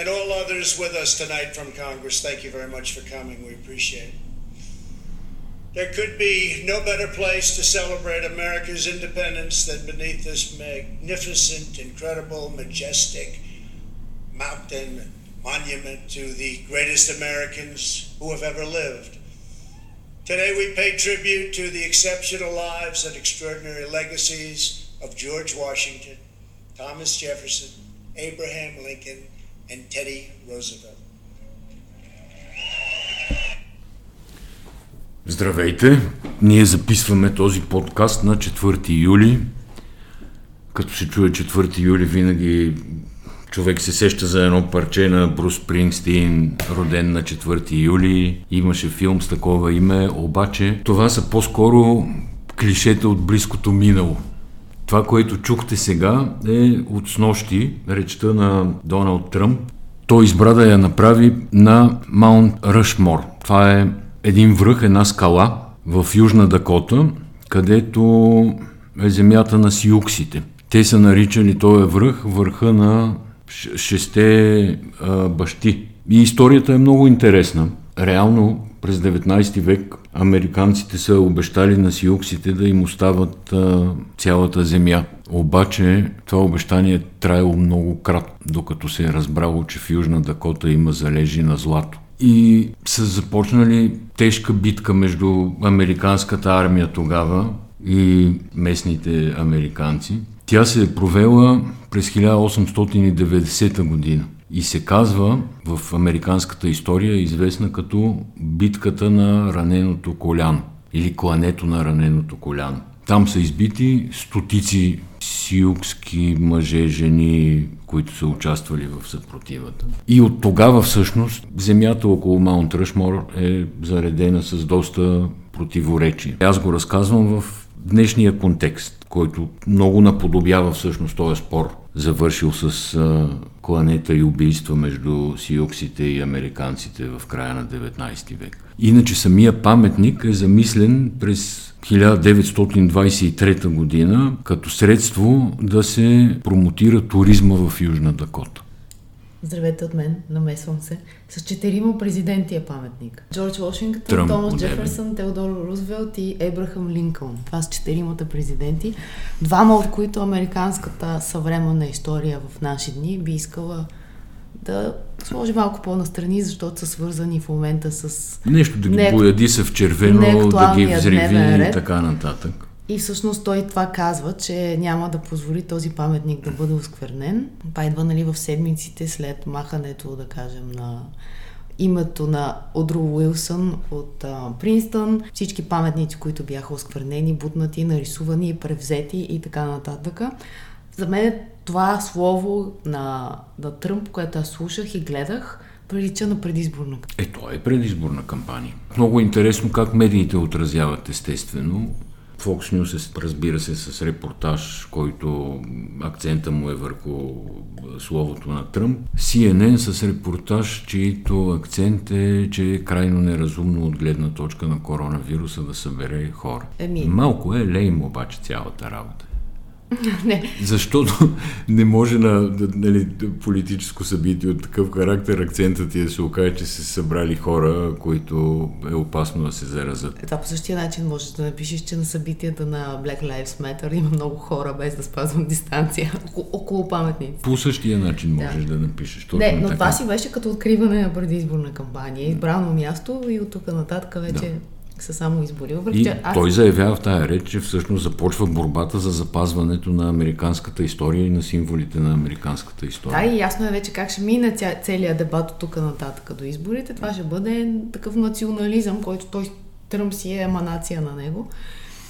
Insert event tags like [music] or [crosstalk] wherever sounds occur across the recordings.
and all others with us tonight from Congress, thank you very much for coming. We appreciate it. There could be no better place to celebrate America's independence than beneath this magnificent, incredible, majestic mountain monument to the greatest Americans who have ever lived. Today we pay tribute to the exceptional lives and extraordinary legacies of George Washington, Thomas Jefferson, Abraham Lincoln, and Teddy Roosevelt. Здравейте! Ние записваме този подкаст на 4 юли. Като се чуе 4 юли, винаги човек се сеща за едно парче на Брус Спрингстин, роден на 4 юли. Имаше филм с такова име, обаче това са по-скоро клишета от близкото минало. Това, което чухте сега е от снощи речта на Доналд Тръмп. Той избра да я направи на Маунт Ръшмор. Това е един връх, една скала в Южна Дакота, където е земята на сиуксите. Те са наричали този връх върха на шесте а, бащи. И историята е много интересна. Реално през 19 век американците са обещали на сиуксите да им остават а, цялата земя. Обаче това обещание е траяло много крат, докато се е разбрало, че в Южна Дакота има залежи на злато. И са започнали тежка битка между американската армия тогава и местните американци. Тя се е провела през 1890 година и се казва в американската история известна като битката на раненото коляно или клането на раненото коляно. Там са избити стотици сиукски мъже, жени, които са участвали в съпротивата. И от тогава всъщност земята около Маунт Ръшмор е заредена с доста противоречия. Аз го разказвам в днешния контекст, който много наподобява всъщност този спор, завършил с а, кланета и убийства между сиоксите и американците в края на 19 век. Иначе самия паметник е замислен през 1923 година като средство да се промотира туризма в Южна Дакота. Здравейте от мен, намесвам се. С четирима президенти е паметник. Джордж Вашингтон, Тръмп, Томас одеве. Джеферсън, Теодор Рузвелт и Ебрахам Линкълн. Това са четиримата президенти. Двама от които американската съвременна история в наши дни би искала да сложи малко по-настрани, защото са свързани в момента с... Нещо да ги Не- бояди се в червено, да ги взриви и така нататък. И всъщност той това казва, че няма да позволи този паметник да бъде осквернен. Това идва нали, в седмиците след махането, да кажем, на името на Одро Уилсън от а, Принстън, всички паметници, които бяха осквернени, бутнати, нарисувани, превзети и така нататък. За мен това слово на, на Тръмп, което аз слушах и гледах, прилича на предизборна Е, то е предизборна кампания. Много интересно как медиите отразяват естествено. Fox News е, разбира се, с репортаж, който акцента му е върху словото на Тръмп. CNN с репортаж, чието акцент е, че е крайно неразумно от гледна точка на коронавируса да събере хора. Еми. Малко е лейм обаче цялата работа. [laughs] Не, Защото [laughs] не може на да- нали, политическо събитие от такъв характер акцентът ти е да се окаже, че се събрали хора, които е опасно да се заразят. Това по същия начин можеш да напишеш, че на събитията на Black Lives Matter има много хора без да спазват дистанция около, около паметници. По същия начин можеш да, напишеш. Точно Не, но така. това си беше като откриване на предизборна кампания. Избрано място и от тук нататък вече са само избори. Въпреки, И че аз... той заявява в тая реч, че всъщност започва борбата за запазването на американската история и на символите на американската история. Да, и ясно е вече как ще мине ця, целият дебат от тук нататък до изборите. Това ще бъде такъв национализъм, който той Тръмп си е еманация на него.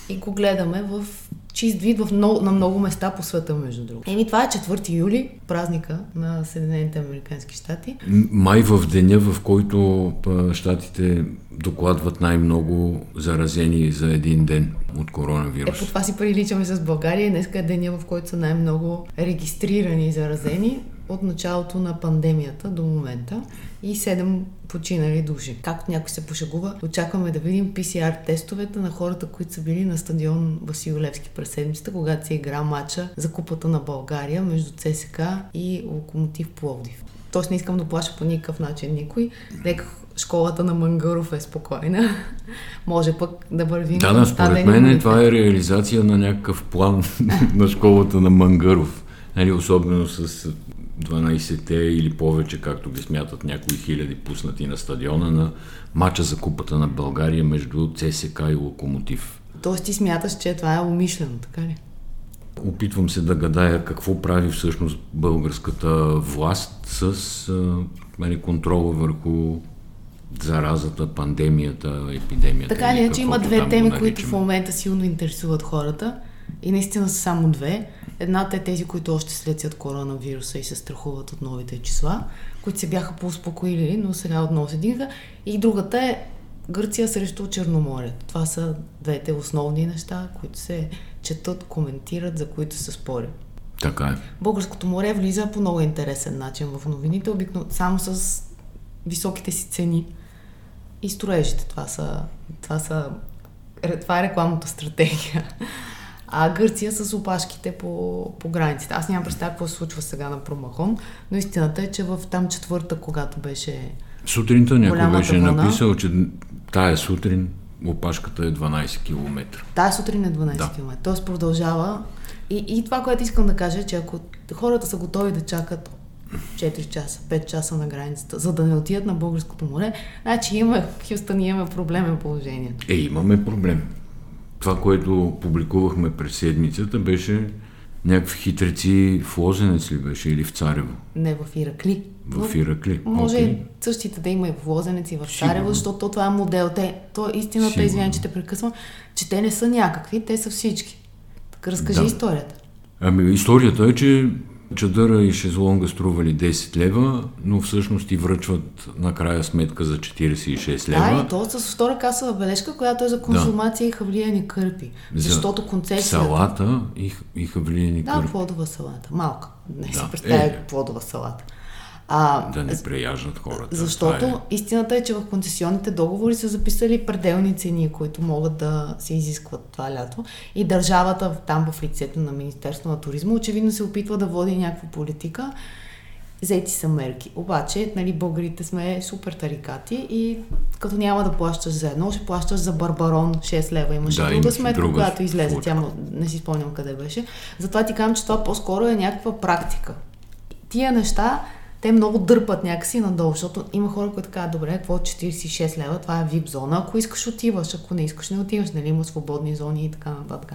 И го гледаме в чист вид в много, на много места по света, между другото. Еми, това е 4 юли, празника на Съединените Американски щати. Май в деня, в който щатите докладват най-много заразени за един ден от Е, коронавирус. по това си приличаме с България. Днеска е деня, в който са най-много регистрирани заразени от началото на пандемията до момента и 7 починали души. Както някой се пошегува, очакваме да видим PCR тестовете на хората, които са били на стадион Васил Левски през седмицата, когато се игра матча за купата на България между ЦСК и Локомотив Пловдив. т.е. не искам да плаша по никакъв начин никой. Нека школата на Мангаров е спокойна. [laughs] Може пък да вървим Да, да, според мен това е реализация на някакъв план [laughs] на школата на Мангаров. Нали, особено с 12-те или повече, както ги смятат някои хиляди пуснати на стадиона на матча за купата на България между ЦСК и Локомотив. Тоест ти смяташ, че това е умишлено, така ли? Опитвам се да гадая какво прави всъщност българската власт с а, нали, контрола върху заразата, пандемията, епидемията. Така ли, че има две теми, които в момента силно интересуват хората и наистина са само две. Едната е тези, които още следят коронавируса и се страхуват от новите числа, които се бяха поуспокоили, но сега отново се дигнаха. И другата е Гърция срещу Черноморе. Това са двете основни неща, които се четат, коментират, за които се спори. Така е. Българското море влиза по много интересен начин в новините, обикновено само с високите си цени и строежите. Това са, това са това е рекламната стратегия. А Гърция с опашките по, по границите. Аз нямам представа какво се случва сега на Промахон, но истината е, че в там четвърта, когато беше Сутринта някой беше вълна, написал, че тая сутрин опашката е 12 км. Тая сутрин е 12 да. км. Тоест продължава. И, и това, което искам да кажа, е, че ако хората са готови да чакат 4 часа, 5 часа на границата, за да не отидат на българското море, значи има, [laughs] Хюстън имаме проблемен положение. Е, имаме проблем. Това, което публикувахме през седмицата, беше някакви хитреци в Лозенец ли беше или в Царево? Не, в Иракли. В Иракли. Може okay. същите да има и в Лозенец и в Царево, защото това е модел. Те, то истината, извинявай, че те прекъсвам, че те не са някакви, те са всички. Така разкажи да. историята. Ами историята е, че Чадъра и шезлонга стрували 10 лева, но всъщност ти връчват накрая сметка за 46 лева. Да, и то с втора касова бележка, която е за консумация да. и хавлияни кърпи. Защото концесията... Салата и, и хавлияни да, кърпи. Да, плодова салата. Малка. Не да. си представя е. плодова салата. А, да не преяжат хората. Защото е... истината е, че в концесионните договори са записали пределни цени, които могат да се изискват това лято. И държавата там в лицето на Министерство на туризма очевидно се опитва да води някаква политика. Взети са мерки. Обаче, нали, българите сме супер тарикати и като няма да плащаш за едно, ще плащаш за барбарон 6 лева. Имаше да, друга сметка, друга която излезе. Тя не си спомням къде беше. Затова ти казвам, че това по-скоро е някаква практика. Тия неща те много дърпат някакси надолу, защото има хора, които казват, добре, какво 46 лева, това е VIP зона, ако искаш отиваш, ако не искаш не отиваш, нали има свободни зони и така нататък.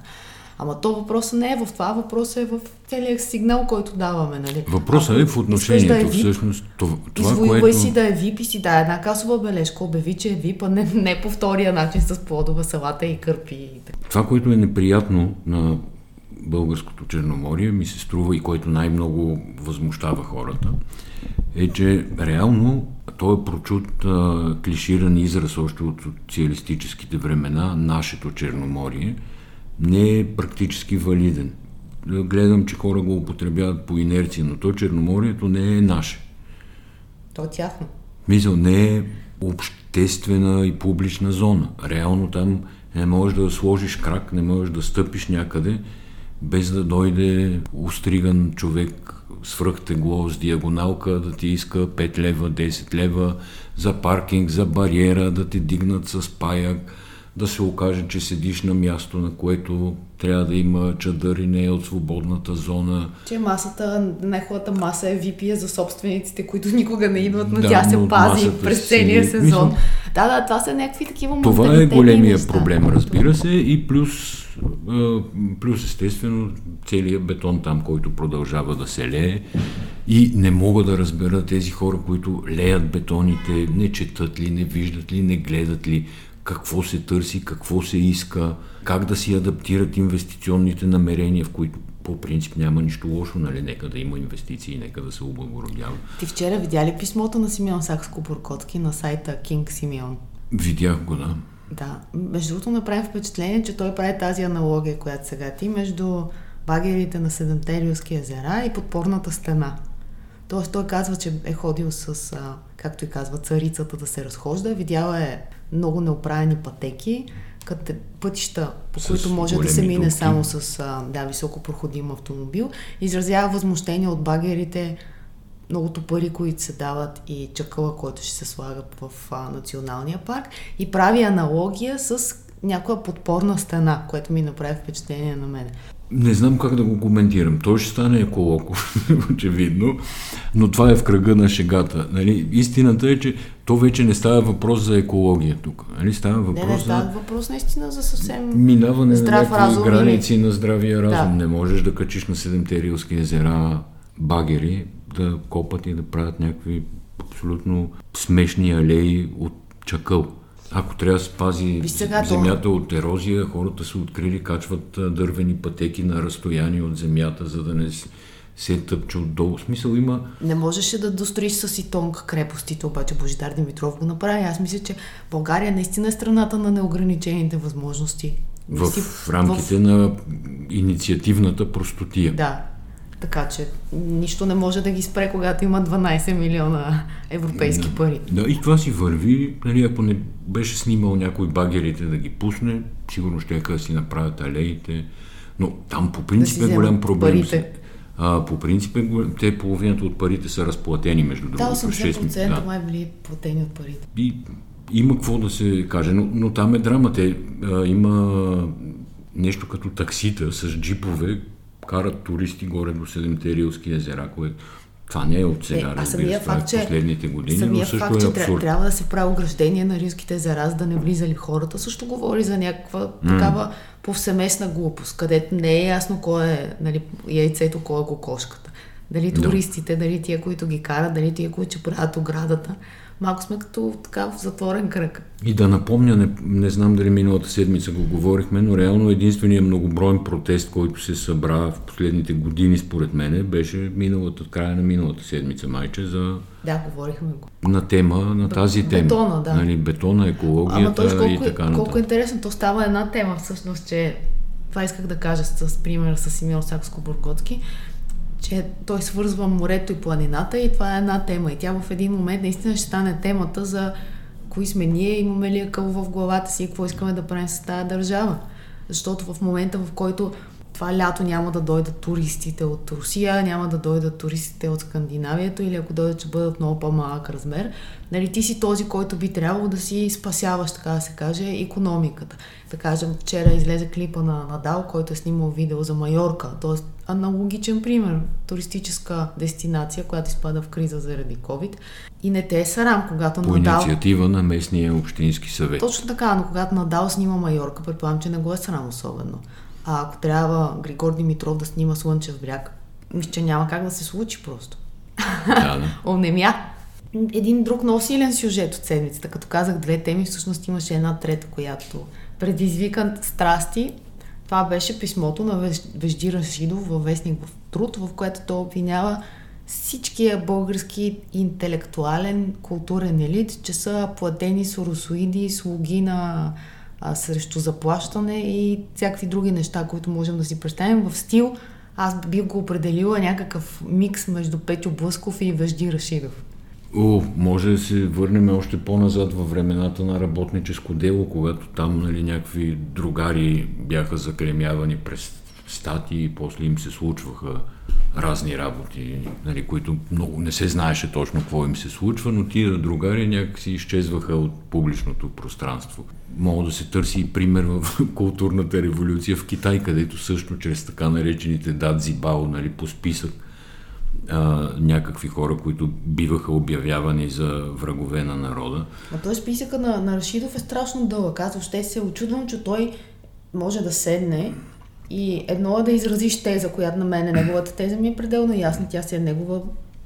Ама то въпросът не е в това, въпросът е в целият сигнал, който даваме. Нали? Въпросът е в отношението, да е всъщност. Това, това което... си да е VIP и си да е една касова бележка, обяви, че е VIP, а не, не по втория начин с плодова салата и кърпи. Това, което е неприятно на българското Черноморие, ми се струва и което най-много възмущава хората, е, че реално той е прочут а, клиширан израз още от социалистическите времена, нашето Черноморие, не е практически валиден. Гледам, че хора го употребяват по инерция, но то Черноморието не е наше. То е тяхно. Мисъл, не е обществена и публична зона. Реално там не можеш да сложиш крак, не можеш да стъпиш някъде, без да дойде устриган човек свръхтегло с диагоналка да ти иска 5 лева, 10 лева за паркинг, за бариера, да те дигнат с паяк, да се окаже, че седиш на място, на което трябва да има чадър и не е от свободната зона. Че масата, неговата маса е випия за собствениците, които никога не идват, но да, тя се пази през целия си... сезон. Мисля, да, да, това са някакви такива Това е големия неща. проблем, разбира се, и плюс плюс естествено целият бетон там, който продължава да се лее и не мога да разбера тези хора, които леят бетоните, не четат ли, не виждат ли, не гледат ли какво се търси, какво се иска, как да си адаптират инвестиционните намерения, в които по принцип няма нищо лошо, нали? Нека да има инвестиции, нека да се облагородява. Ти вчера видя ли писмото на Симеон Сакско-Буркотски на сайта King Симеон? Видях го, да. Да. Между другото направи впечатление, че той прави тази аналогия, която сега ти, между багерите на Седемте езера и подпорната стена. Тоест той казва, че е ходил с, а, както и казва, царицата да се разхожда, видяла е много неоправени пътеки, като пътища, по с които може да се мине дубки. само с а, да, високо проходим автомобил. Изразява възмущение от багерите многото пари, които се дават и чакъла, който ще се слага в а, националния парк и прави аналогия с някоя подпорна стена, което ми направи впечатление на мен. Не знам как да го коментирам. Той ще стане еколог, [laughs] очевидно, но това е в кръга на шегата. Нали? Истината е, че то вече не става въпрос за екология тук. Нали? Става въпрос не, не става за въпрос наистина за съвсем минаване здрав на разум граници на здравия разум. Да. Не можеш да качиш на Седемте рилски езера багери, да копат и да правят някакви абсолютно смешни алеи от чакъл. Ако трябва да се пази Виж сега, земята от ерозия, хората са открили, качват дървени пътеки на разстояние от земята, за да не се тъпче отдолу. В смисъл има Не можеше да достроиш с итонг крепостите, обаче Божидар Димитров го направи. Аз мисля, че България наистина е страната на неограничените възможности. В си- рамките на инициативната простотия. Да. Така че нищо не може да ги спре, когато има 12 милиона европейски Да. пари. Да, и това си върви. Нали, ако не беше снимал някой багерите да ги пусне, сигурно ще да си направят алеите. Но там по принцип си е голям проблем. парите. А, по принцип е, те половината от парите са разплатени между Да, другото. 80% да. май били платени от парите. И има какво да се каже, но, но там е драма. Те, а, има нещо като таксита с джипове, карат туристи горе до Седемте Рилски езера, което това не е от сега, Е, а разбира се, е факт, че, последните години, но също факт, е че абсурд. тря- трябва да се прави ограждение на риските езера, за да не влизали хората, също говори за някаква такава повсеместна глупост, където не е ясно кой е нали, яйцето, кой е кокошката. Дали Да. туристите, дали тия, които ги карат, дали тия, които правят оградата. Малко сме като така в затворен кръг. И да напомня, не, не знам дали миналата седмица го говорихме, но реално единственият многоброен протест, който се събра в последните години, според мен, беше миналата, края на миналата седмица, майче, за, Да, говорихме го. на тема, на тази тема. бетона, да. Нали, бетона, Ама екологията точно и колко, е, така нататък. колко е интересно, то става една тема всъщност, че това исках да кажа с, с пример с Емил Сакско-Бургоцки, че той свързва морето и планината и това е една тема. И тя в един момент наистина ще стане темата за кои сме ние, имаме ли акъл в главата си и какво искаме да правим с тази държава. Защото в момента, в който това лято няма да дойдат туристите от Русия, няма да дойдат туристите от Скандинавието или ако дойдат, ще бъдат много по-малък размер. Нали, ти си този, който би трябвало да си спасяваш, така да се каже, економиката. Да кажем, вчера излезе клипа на Надал, който е снимал видео за Майорка, т.е. аналогичен пример. Туристическа дестинация, която изпада в криза заради COVID. И не те е срам, когато По Надал... инициатива на местния общински съвет. Точно така, но когато Надал снима Майорка, предполагам, че не го е срам особено. А ако трябва Григор Димитров да снима Слънчев бряг, мисля, че няма как да се случи просто. Да, да. [laughs] Омнемя. Един друг много силен сюжет от седмицата. Като казах две теми, всъщност имаше една трета, която предизвика страсти. Това беше писмото на Веж- Вежди Рашидов във вестник в Труд, в което той обвинява всичкия български интелектуален културен елит, че са платени соросоиди, слуги на а, срещу заплащане и всякакви други неща, които можем да си представим в стил. Аз бих го определила някакъв микс между Петю Блъсков и Вежди Рашидов. О, може да се върнем още по-назад във времената на работническо дело, когато там нали, някакви другари бяха закремявани през статии и после им се случваха разни работи, нали, които много не се знаеше точно какво им се случва, но тия другари някакси изчезваха от публичното пространство. Мога да се търси и пример в [laughs] културната революция в Китай, където също чрез така наречените дадзи бао, нали, по списък а, някакви хора, които биваха обявявани за врагове на народа. А той списъка на, на Рашидов е страшно дълъг. Аз въобще се очудвам, че той може да седне и едно е да изразиш теза, която на мен е неговата теза ми е пределно ясна. Тя си е негова.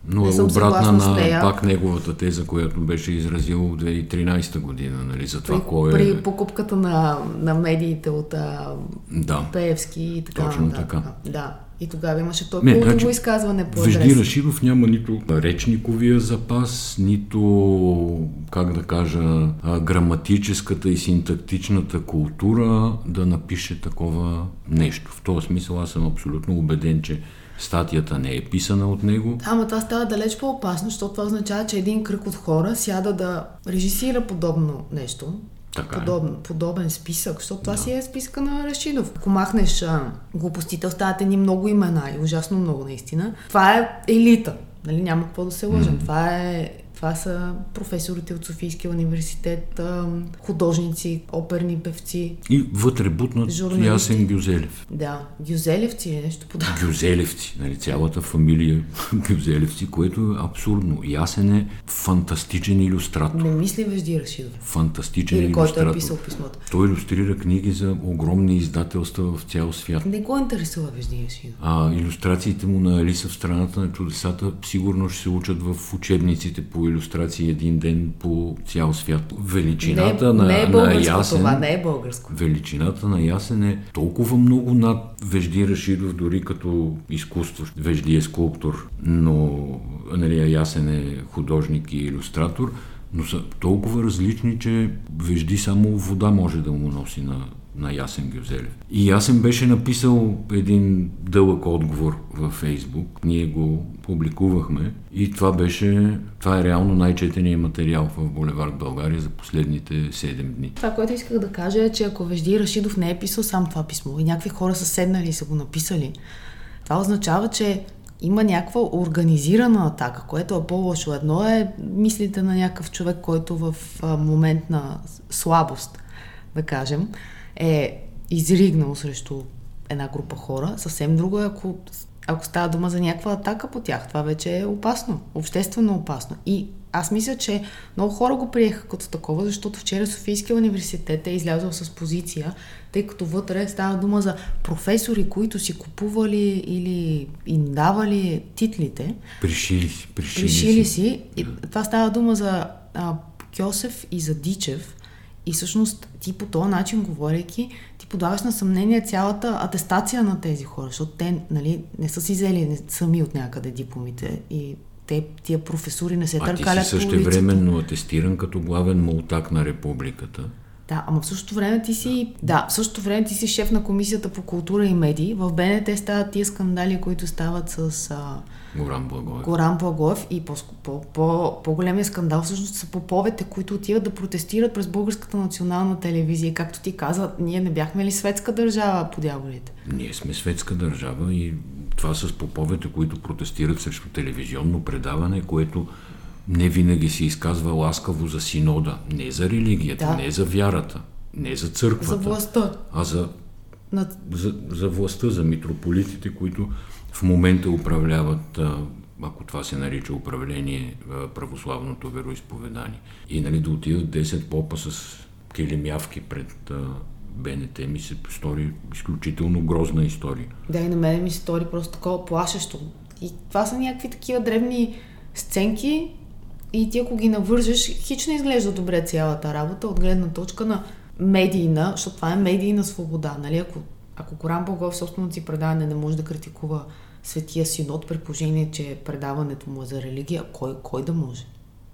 Но е обратна на пак неговата теза, която беше изразил в 2013 година, нали, за това При, кой е... при покупката на, на медиите от а, Да. Пеевски и така. Точно нататък. така. Да. И тогава имаше то Не, значи, изказване по Вежди адрес. Рашидов няма нито речниковия запас, нито, как да кажа, граматическата и синтактичната култура да напише такова нещо. В този смисъл аз съм абсолютно убеден, че статията не е писана от него. Ама това става далеч по-опасно, защото това означава, че един кръг от хора сяда да режисира подобно нещо. Така е. подобен, подобен списък, защото това си е списъка на Рашидов. Ако махнеш а, глупостите, остават ни много имена и ужасно много наистина. Това е елита. Нали, няма какво да се лъжем. Mm. Това, е, това са професорите от Софийския университет, художници, оперни певци. И вътре бутнат журналисти. Ясен Гюзелев. Да, Гюзелевци или нещо подобно. Гюзелевци, нали, цялата фамилия [laughs] Гюзелевци, което е абсурдно. Ясен е фантастичен иллюстратор. Не мисли Вежди Рашидов. Фантастичен или иллюстратор. който е писал писмото. Той иллюстрира книги за огромни издателства в цял свят. Не го интересува Вежди Рашидов. А иллюстрациите му на Алиса в страната на чудесата сигурно ще се учат в учебниците по иллюстрации един ден по цял свят. Величината не, на, не е на Ясен... Това не е българско. Величината на Ясен е толкова много над Вежди Рашидов, дори като изкуство. Вежди е скулптор, но нали, Ясен е художник и иллюстратор, но са толкова различни, че Вежди само вода може да му носи на на Ясен Гюзелев. И Ясен беше написал един дълъг отговор във Фейсбук. Ние го публикувахме и това беше, това е реално най-четения материал в Булевард България за последните 7 дни. Това, което исках да кажа е, че ако Вежди Рашидов не е писал сам това писмо и някакви хора са седнали и са го написали, това означава, че има някаква организирана атака, което е по-лошо. Едно е мислите на някакъв човек, който в момент на слабост, да кажем, е изригнал срещу една група хора. Съвсем друго е, ако, ако става дума за някаква атака по тях. Това вече е опасно, обществено опасно. И аз мисля, че много хора го приеха като такова, защото вчера Софийския университет е излязъл с позиция, тъй като вътре става дума за професори, които си купували или им давали титлите. Пришили си. Пришили, пришили си. си. И това става дума за а, Кьосев и за Дичев, и всъщност ти по този начин, говорейки, ти подаваш на съмнение цялата атестация на тези хора, защото те нали, не са си взели сами от някъде дипломите и те, тия професори не се а търкалят А ти си същевременно атестиран като главен мултак на републиката. Да, ама в същото време ти си, да, в същото време ти си шеф на комисията по култура и медии. В БНТ стават тия скандали, които стават с а, Горан Благоев. Горан Благоев и по, по, по, по-големия скандал всъщност са поповете, които отиват да протестират през Българската национална телевизия. Както ти каза, ние не бяхме ли светска държава по дяволите? Ние сме светска държава и това с поповете, които протестират срещу телевизионно предаване, което не винаги се изказва ласкаво за синода. Не за религията, да. не за вярата, не за църквата. За властта. А за, Над... за, за властта, за митрополитите, които в момента управляват, ако това се нарича управление, православното вероисповедание. И нали, да отидат 10 попа с келемявки пред БНТ ми се стори изключително грозна история. Да, и на мен ми се стори просто такова плашещо. И това са някакви такива древни сценки и ти ако ги навържеш, хич не изглежда добре цялата работа от гледна точка на медийна, защото това е медийна свобода. Нали? Ако, ако Коран Богов собственото си предаване не може да критикува Светия Синод, при положение, че предаването му е за религия, кой, кой да може?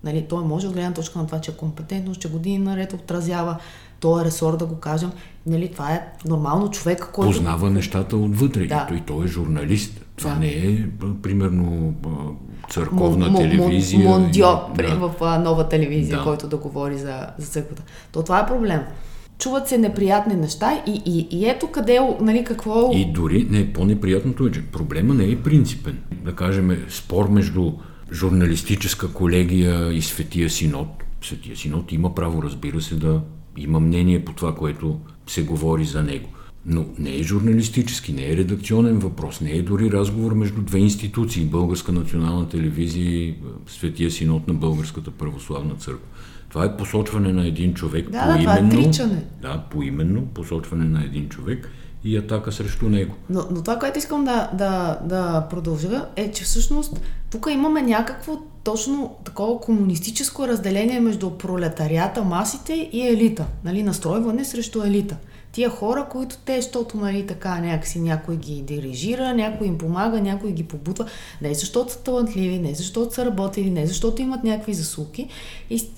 Нали, той може от гледна точка на това, че е компетентност, че години наред отразява този ресор, да го кажем. Нали, това е нормално човек, който... Познава нещата отвътре. Да. И той е журналист. Това не е, примерно, църковна м- телевизия. Мондио да. в нова телевизия, да. който да говори за, за църквата. То това е проблем чуват се неприятни неща и, и, и ето къде, нали, какво... И дори не, по-неприятното е, че проблема не е принципен. Да кажем, спор между журналистическа колегия и Светия Синод. Светия Синод има право, разбира се, да има мнение по това, което се говори за него. Но не е журналистически, не е редакционен въпрос, не е дори разговор между две институции, Българска национална телевизия и Светия Синод на Българската православна църква. Това е посочване на един човек да, поименно. Да, това е Да, поименно посочване на един човек и атака срещу него. Но, но това, което искам да, да, да продължа, е, че всъщност тук имаме някакво точно такова комунистическо разделение между пролетарията, масите и елита. Нали, настройване срещу елита. Тия хора, които те, защото нали, така някакси някой ги дирижира, някой им помага, някой ги побутва, не защото са талантливи, не защото са работили, не защото имат някакви заслуги, и,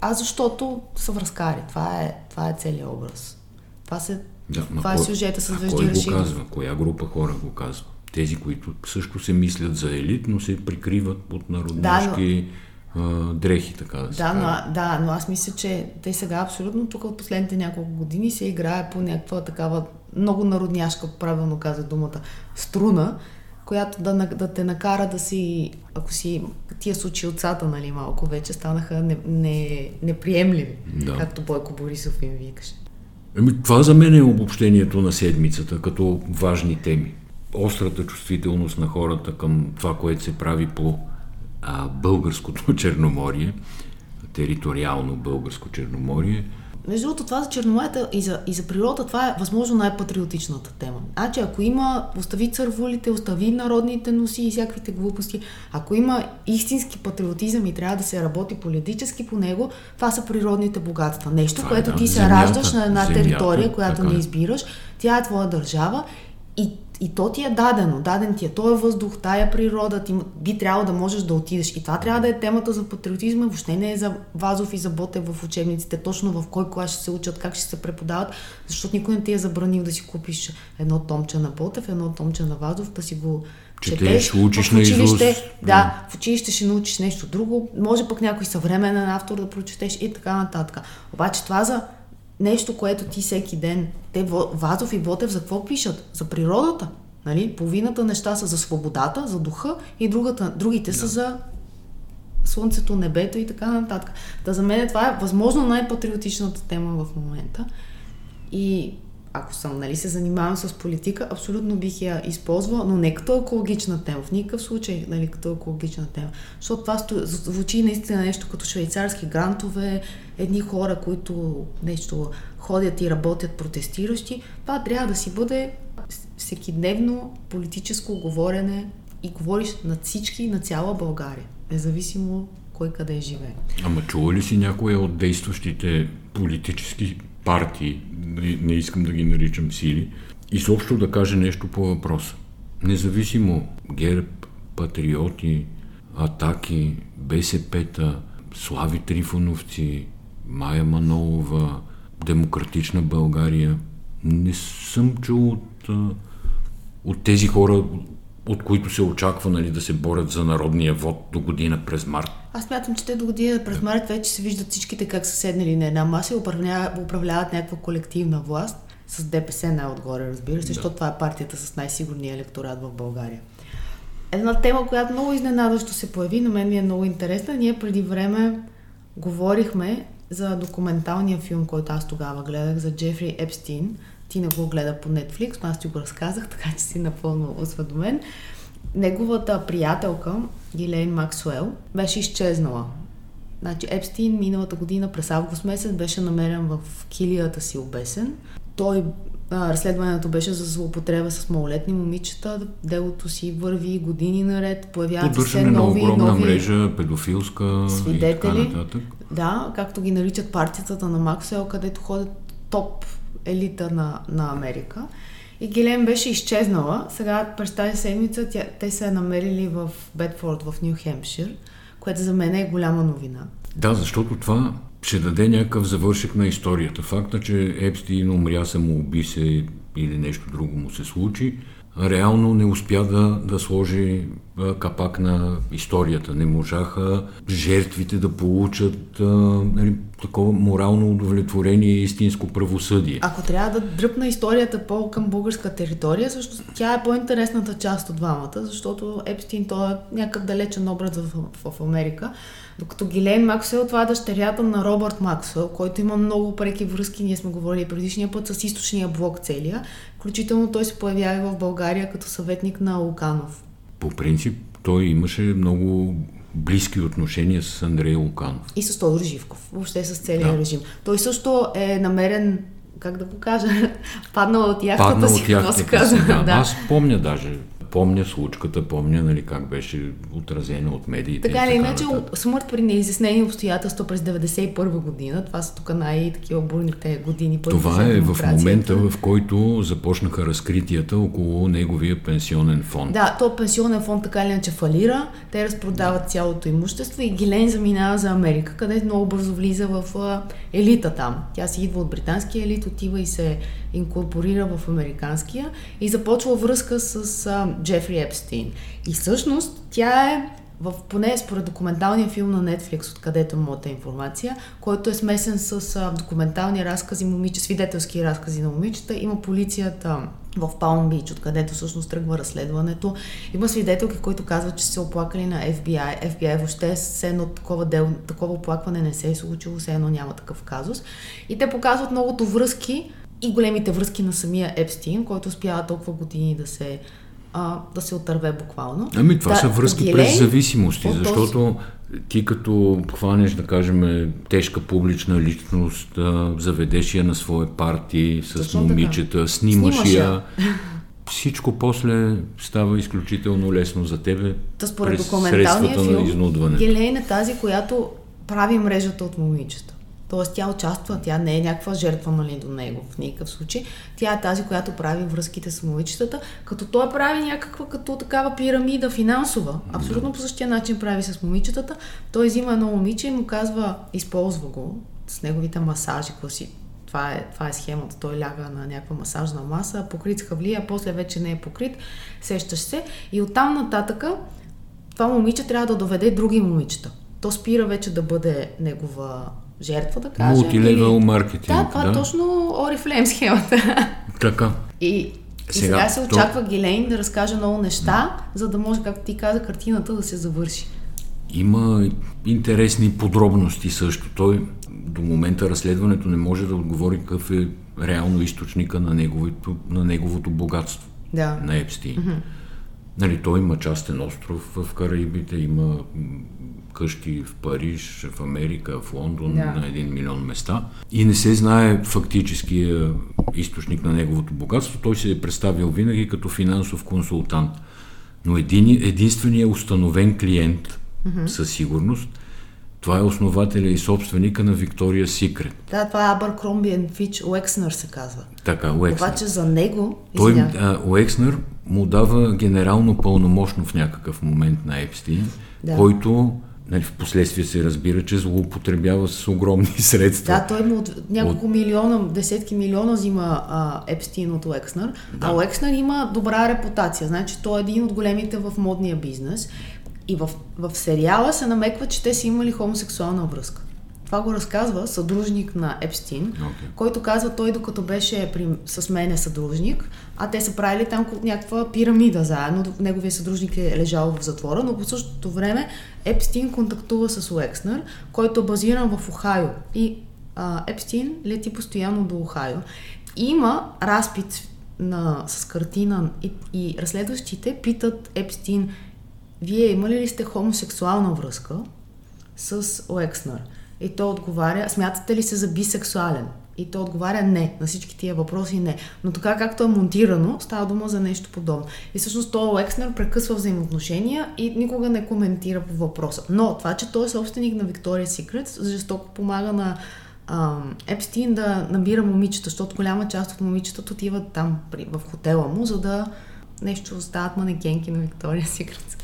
а защото са връзкари. Това е, това е целият образ. Това, се, да, това е сюжета с Вежди Кой го казва? Коя група хора го казва? Тези, които също се мислят за елит, но се прикриват под народнашки да, но... дрехи, така да се да, но, да, но аз мисля, че те сега абсолютно тук от последните няколко години се играе по някаква такава много народняшка, правилно каза думата, струна, която да, да те накара да си, ако си тия с очилцата, нали, малко вече станаха не, не, неприемливи, да. както Бойко Борисов им викаше. Еми, това за мен е обобщението на седмицата, като важни теми. Острата чувствителност на хората към това, което се прави по а, българското [laughs] Черноморие, териториално българско Черноморие – между другото, това за Черноморията и за, и за природа, това е възможно най-патриотичната тема. Значи, ако има, остави цървулите, остави народните носи и всякаквите глупости, ако има истински патриотизъм и трябва да се работи политически по него, това са природните богатства. Нещо, това е което е, да, ти се земята, раждаш на една земята, територия, която така. не избираш, тя е твоя държава и и то ти е дадено, даден ти е този въздух, тая природа, ти би трябвало да можеш да отидеш. И това трябва да е темата за патриотизма, въобще не е за Вазов и за Ботев в учебниците, точно в кой клас ще се учат, как ще се преподават, защото никой не ти е забранил да си купиш едно томче на Ботев, едно томче на Вазов, да си го четеш, учиш на училище, да, в училище ще научиш нещо друго, може пък някой съвременен автор да прочетеш и така нататък. Обаче това за нещо, което ти всеки ден, те Вазов и Ботев за какво пишат? За природата. Нали? Половината неща са за свободата, за духа и другата, другите да. са за слънцето, небето и така нататък. Та за мен това е възможно най-патриотичната тема в момента. И ако съм, нали, се занимавам с политика, абсолютно бих я използвала, но не като екологична тема, в никакъв случай, нали, като екологична тема. Защото това звучи наистина нещо като швейцарски грантове, едни хора, които нещо ходят и работят протестиращи. Това трябва да си бъде всекидневно политическо говорене и говориш на всички, на цяла България, независимо кой къде живее. Ама чува ли си някоя от действащите политически партии, не, искам да ги наричам сили, и съобщо да каже нещо по въпроса. Независимо ГЕРБ, патриоти, атаки, БСП-та, Слави Трифоновци, Майя Манолова, Демократична България, не съм чул от, от тези хора, от които се очаква нали, да се борят за народния вод до година през март. Аз мятам, че те до година през март вече се виждат всичките как са седнали на една маса и управляват, управляват някаква колективна власт с ДПС най-отгоре, разбира се, да. защото това е партията с най-сигурния електорат в България. Една тема, която много изненадващо се появи, на мен ми е много интересна. Ние преди време говорихме за документалния филм, който аз тогава гледах, за Джефри Епстин. Ти не го гледа по Netflix, но аз ти го разказах, [laughs] така че си напълно осведомен. Неговата приятелка, Гилейн Максуел, беше изчезнала. Значи Епстин миналата година през август месец беше намерен в килията си обесен. Той а, разследването беше за злоупотреба с малолетни момичета. Делото си върви години наред. Появяват се нови, на огромна нови мрежа, педофилска свидетели. И така нататък. Да, както ги наричат партията на Максуел, където ходят топ елита на, на Америка. И Гилен беше изчезнала. Сега през тази седмица тя, те се е намерили в Бетфорд, в Нью Хемпшир, което за мен е голяма новина. Да, защото това ще даде някакъв завършек на историята. Факта, че Епстин умря, уби се или нещо друго му се случи, реално не успя да, да сложи капак на историята. Не можаха жертвите да получат нали, такова морално удовлетворение и истинско правосъдие. Ако трябва да дръпна историята по към българска територия, също тя е по-интересната част от двамата, защото Епстин той е някакъв далечен образ в, в, в Америка. Докато Гилейн Максуел, това е дъщерята на Робърт Максуел, който има много преки връзки, ние сме говорили предишния път с източния блок целия. Включително той се появява в България като съветник на Луканов. По принцип, той имаше много близки отношения с Андрей Луканов. И с Тодор Живков, въобще с целия да. режим. Той също е намерен как да го кажа, [laughs] паднал от яхтата си, от яхтата си, да. да. Аз помня даже помня случката, помня нали, как беше отразена от медиите. Така или иначе, смърт при неизяснени обстоятелства през 91 година, това са тук най-такива бурните години. Това е в момента, в който започнаха разкритията около неговия пенсионен фонд. Да, то пенсионен фонд така или иначе фалира, те разпродават цялото имущество и Гилен заминава за Америка, където много бързо влиза в елита там. Тя си идва от британския елит, отива и се инкорпорира в американския и започва връзка с а, Джефри Епстин. И всъщност тя е в поне според документалния филм на Netflix, откъдето моята информация, който е смесен с а, документални разкази, момиче, свидетелски разкази на момичета, има полицията в Палм Бич, откъдето всъщност тръгва разследването. Има свидетелки, които казват, че се оплакали на FBI. FBI въобще все едно такова, дел, такова оплакване не се е случило, все едно няма такъв казус. И те показват многото връзки и големите връзки на самия Епстин, който успява толкова години да се а, да се отърве буквално. Ами това да, са връзки Гилей, през зависимости, защото ти като хванеш, да кажем, тежка публична личност, заведеш я на своя парти с Точно момичета, така. снимаш, снимаш я, всичко после става изключително лесно за тебе Та според през средствата филм, на изнудване. Гелейн е тази, която прави мрежата от момичета. Тоест тя участва, тя не е някаква жертва нали, до него в никакъв случай. Тя е тази, която прави връзките с момичетата, като той прави някаква като такава пирамида финансова. Абсолютно по същия начин прави с момичетата. Той взима едно момиче и му казва, използва го с неговите масажи, класи. Това е, това е схемата. Той ляга на някаква масажна маса, покрит с хавлия, после вече не е покрит, сещаш се. И оттам нататъка това момиче трябва да доведе други момичета. То спира вече да бъде негова жертва, да кажем. Мултилевел маркетинг. Да, това да? точно Орифлейм схемата. Така. И, и сега, сега се очаква то... Гилейн да разкаже много неща, за да може, както ти каза, картината да се завърши. Има интересни подробности също. Той до момента разследването не може да отговори какъв е реално източника на неговото, на неговото богатство. Да. На Епстин. Mm-hmm. Нали, той има частен остров в Караибите, има къщи в Париж, в Америка, в Лондон, да. на един милион места. И не се знае фактическия източник на неговото богатство. Той се е представил винаги като финансов консултант. Но един, единственият установен клиент mm-hmm. със сигурност това е основателя и собственика на Виктория Секрет. Да, това е Абъркромби Фич Уекснер се казва. Така, Уекснер. Обаче за него... Той, а, Уекснер му дава генерално пълномощно в някакъв момент на Епстин, да. който Нали, в последствие се разбира, че злоупотребява с огромни [laughs] средства. Да, той му от няколко от... милиона, десетки милиона взима а, Епстин от Уекснер, да. а Уекснер има добра репутация. Значи той е един от големите в модния бизнес. И в, в сериала се намеква, че те са имали хомосексуална връзка. Това го разказва съдружник на Епстин, okay. който казва той докато беше при, с мене съдружник, а те са правили там някаква пирамида заедно. Неговия съдружник е лежал в затвора, но по същото време Епстин контактува с Уекснер, който е базиран в Охайо. И а, Епстин лети постоянно до Охайо. И има разпит на, с картина и, и разследващите питат Епстин, вие имали ли сте хомосексуална връзка с Уекснер? И той отговаря, смятате ли се за бисексуален? И той отговаря не, на всички тия въпроси не. Но така както е монтирано, става дума за нещо подобно. И всъщност той Екснер прекъсва взаимоотношения и никога не коментира по въпроса. Но това, че той е собственик на Виктория Секрет, жестоко помага на Епстин да набира момичета, защото голяма част от момичетата отиват там в хотела му, за да нещо стават манекенки на Виктория Секрет.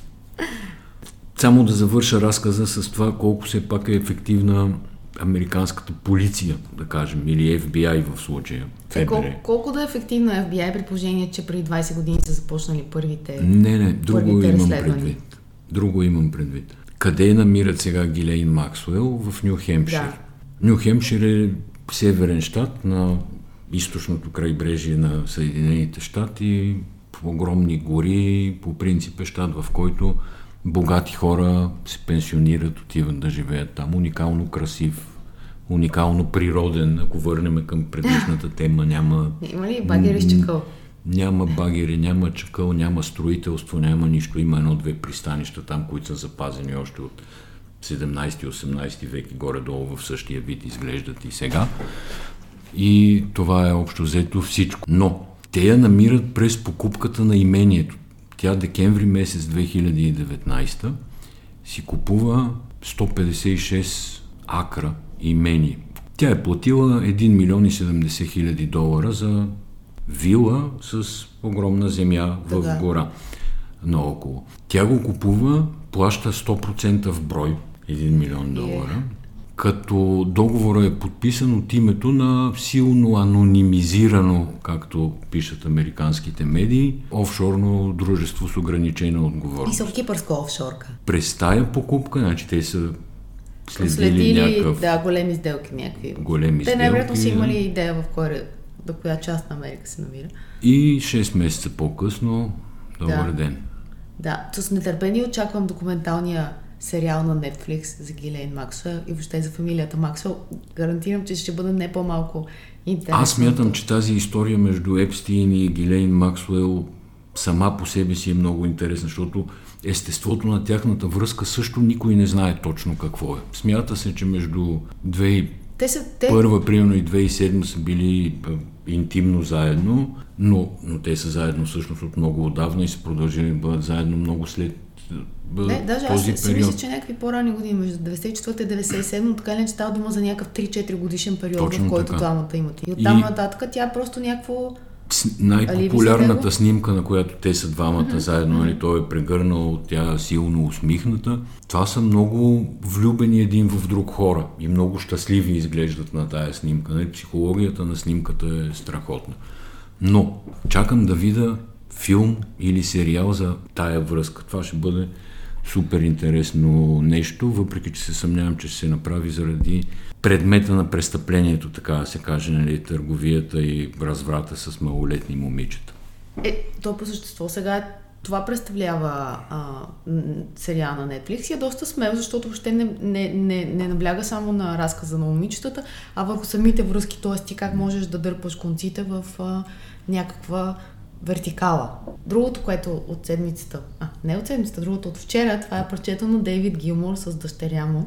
Само да завърша разказа с това колко все пак е ефективна американската полиция, да кажем, или FBI в случая. Е, кол- колко да е ефективна FBI при положение, че преди 20 години са започнали първите Не, не, друго имам предвид. Друго имам предвид. Къде намират сега Гилейн Максуел? В Нью Хемпшир. Да. Нью Хемпшир е северен щат на източното крайбрежие на Съединените щати, огромни гори, по принцип е щат, в който богати хора се пенсионират, отиват да живеят там. Уникално красив, уникално природен, ако върнем към предишната тема, няма... Има ли багери с чакъл? Няма багери, няма чакъл, няма строителство, няма нищо. Има едно-две пристанища там, които са запазени още от 17-18 век и горе-долу в същия вид изглеждат и сега. И това е общо взето всичко. Но те я намират през покупката на имението. Тя декември месец 2019 си купува 156 акра имени. Тя е платила 1 милион и 70 хиляди долара за вила с огромна земя в да, гора наоколо. Тя го купува, плаща 100% в брой, 1 милион долара. Като договорът е подписан от името на силно анонимизирано, както пишат американските медии, офшорно дружество с ограничена отговорност. И са кипърска офшорка. През тая покупка, значи те са следили, Следили, някакъв да, големи сделки някакви. големи Те най-вероятно са имали идея в кой, до коя част на Америка се намира. И 6 месеца по-късно, добър Да. ден. Да, с нетърпение очаквам документалния сериал на Netflix за Гилейн Максуел и въобще за фамилията Максуел. Гарантирам, че ще бъде не по-малко интересно. Аз смятам, че тази история между Епстин и Гилейн Максуел сама по себе си е много интересна, защото естеството на тяхната връзка също никой не знае точно какво е. Смята се, че между 2001 Те са, те, примерно и 2007 са били интимно заедно, но, но те са заедно всъщност от много отдавна и са продължили да бъдат заедно много след не, даже аз този си период. мисля, че някакви по-ранни години, между 94 и 97, но така или иначе става дума за някакъв 3-4 годишен период, Точно в който така. двамата имат. И оттам И- нататък тя е просто някакво... Най-популярната снимка, на която те са двамата заедно, нали, той е прегърнал, тя е силно усмихната. Това са много влюбени един в друг хора и много щастливи изглеждат на тая снимка. Нали, психологията на снимката е страхотна. Но чакам да видя филм или сериал за тая връзка. Това ще бъде супер интересно нещо, въпреки че се съмнявам, че ще се направи заради предмета на престъплението, така да се каже, нали, търговията и разврата с малолетни момичета. Е, то по същество сега това представлява а, сериал на Netflix и е доста смел, защото въобще не, не, не, не набляга само на разказа на момичетата, а върху самите връзки, т.е. ти как можеш да дърпаш конците в а, някаква вертикала. Другото, което от седмицата, а не от седмицата, другото от вчера, това е парчето на Дейвид Гилмор с дъщеря му,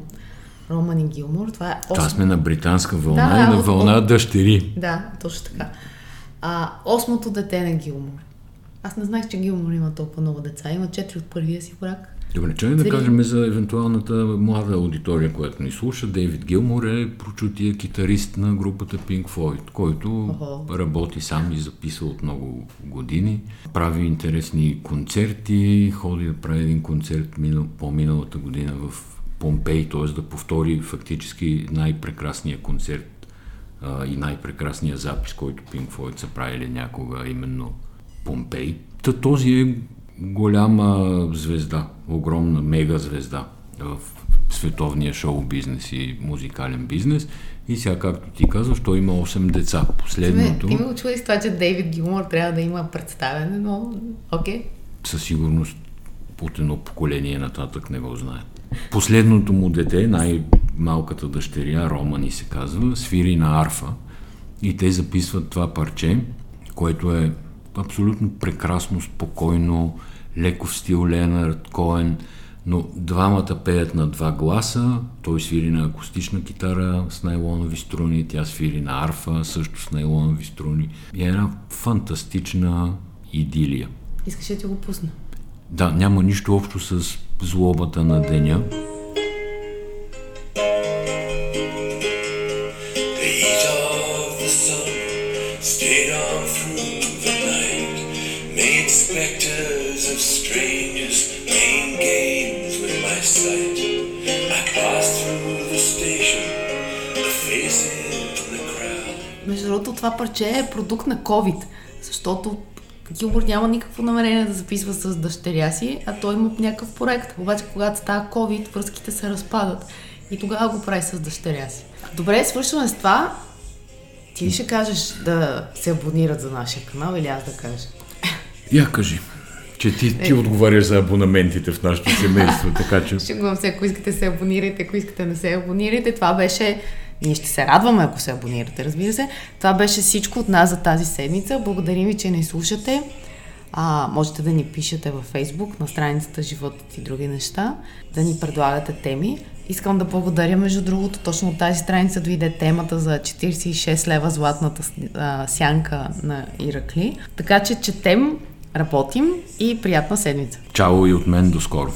Романи Гилмор. Това е Това осм- сме на британска вълна Да, и на от- вълна дъщери. Да, точно така. А, осмото дете на Гилмор. Аз не знаех, че Гилмор има толкова много деца. Има четири от първия си брак. Добре, чай да кажем за евентуалната млада аудитория, която ни слуша. Дейвид Гилмор е прочутия китарист на групата Pink Floyd, който Охо. работи сам и записва от много години. Прави интересни концерти, ходи да прави един концерт минал, по-миналата година в Помпей, т.е. да повтори фактически най-прекрасния концерт а, и най-прекрасния запис, който Pink Floyd са правили някога, именно Помпей. Та този е голяма звезда, огромна мега звезда в световния шоу бизнес и музикален бизнес. И сега, както ти казваш, той има 8 деца. Последното, ти ме очуди с това, че Дейвид Гилмор трябва да има представяне, но окей. със сигурност от едно поколение нататък не го знае. Последното му дете, най-малката дъщеря, Романи се казва, свири на арфа и те записват това парче, което е абсолютно прекрасно, спокойно, леко в стил Ленард Коен, но двамата пеят на два гласа, той свири на акустична китара с найлонови струни, тя свири на арфа, също с найлонови струни. И е една фантастична идилия. Искаш да ти го пусна. Да, няма нищо общо с злобата на деня. Specters of strangers playing games with my sight. I passed through the station, the faces in the crowd. Между другото, това парче е продукт на COVID, защото Гилбър няма никакво намерение да записва с дъщеря си, а той има някакъв проект. Обаче, когато става COVID, връзките се разпадат. И тогава го прави с дъщеря си. Добре, свършваме с това. Ти ли ще кажеш да се абонират за нашия канал или аз да кажа? Я кажи, че ти, ти отговаряш за абонаментите в нашето семейство, така че... [laughs] Шегувам се, ако искате се абонирайте, ако искате не се абонирайте. Това беше... Ние ще се радваме, ако се абонирате, разбира се. Това беше всичко от нас за тази седмица. Благодарим ви, че ни слушате. А, можете да ни пишете във Facebook, на страницата Животът и други неща, да ни предлагате теми. Искам да благодаря, между другото, точно от тази страница дойде темата за 46 лева златната а, сянка на Иракли. Така че четем, работим и приятна седмица. Чао и от мен до скоро.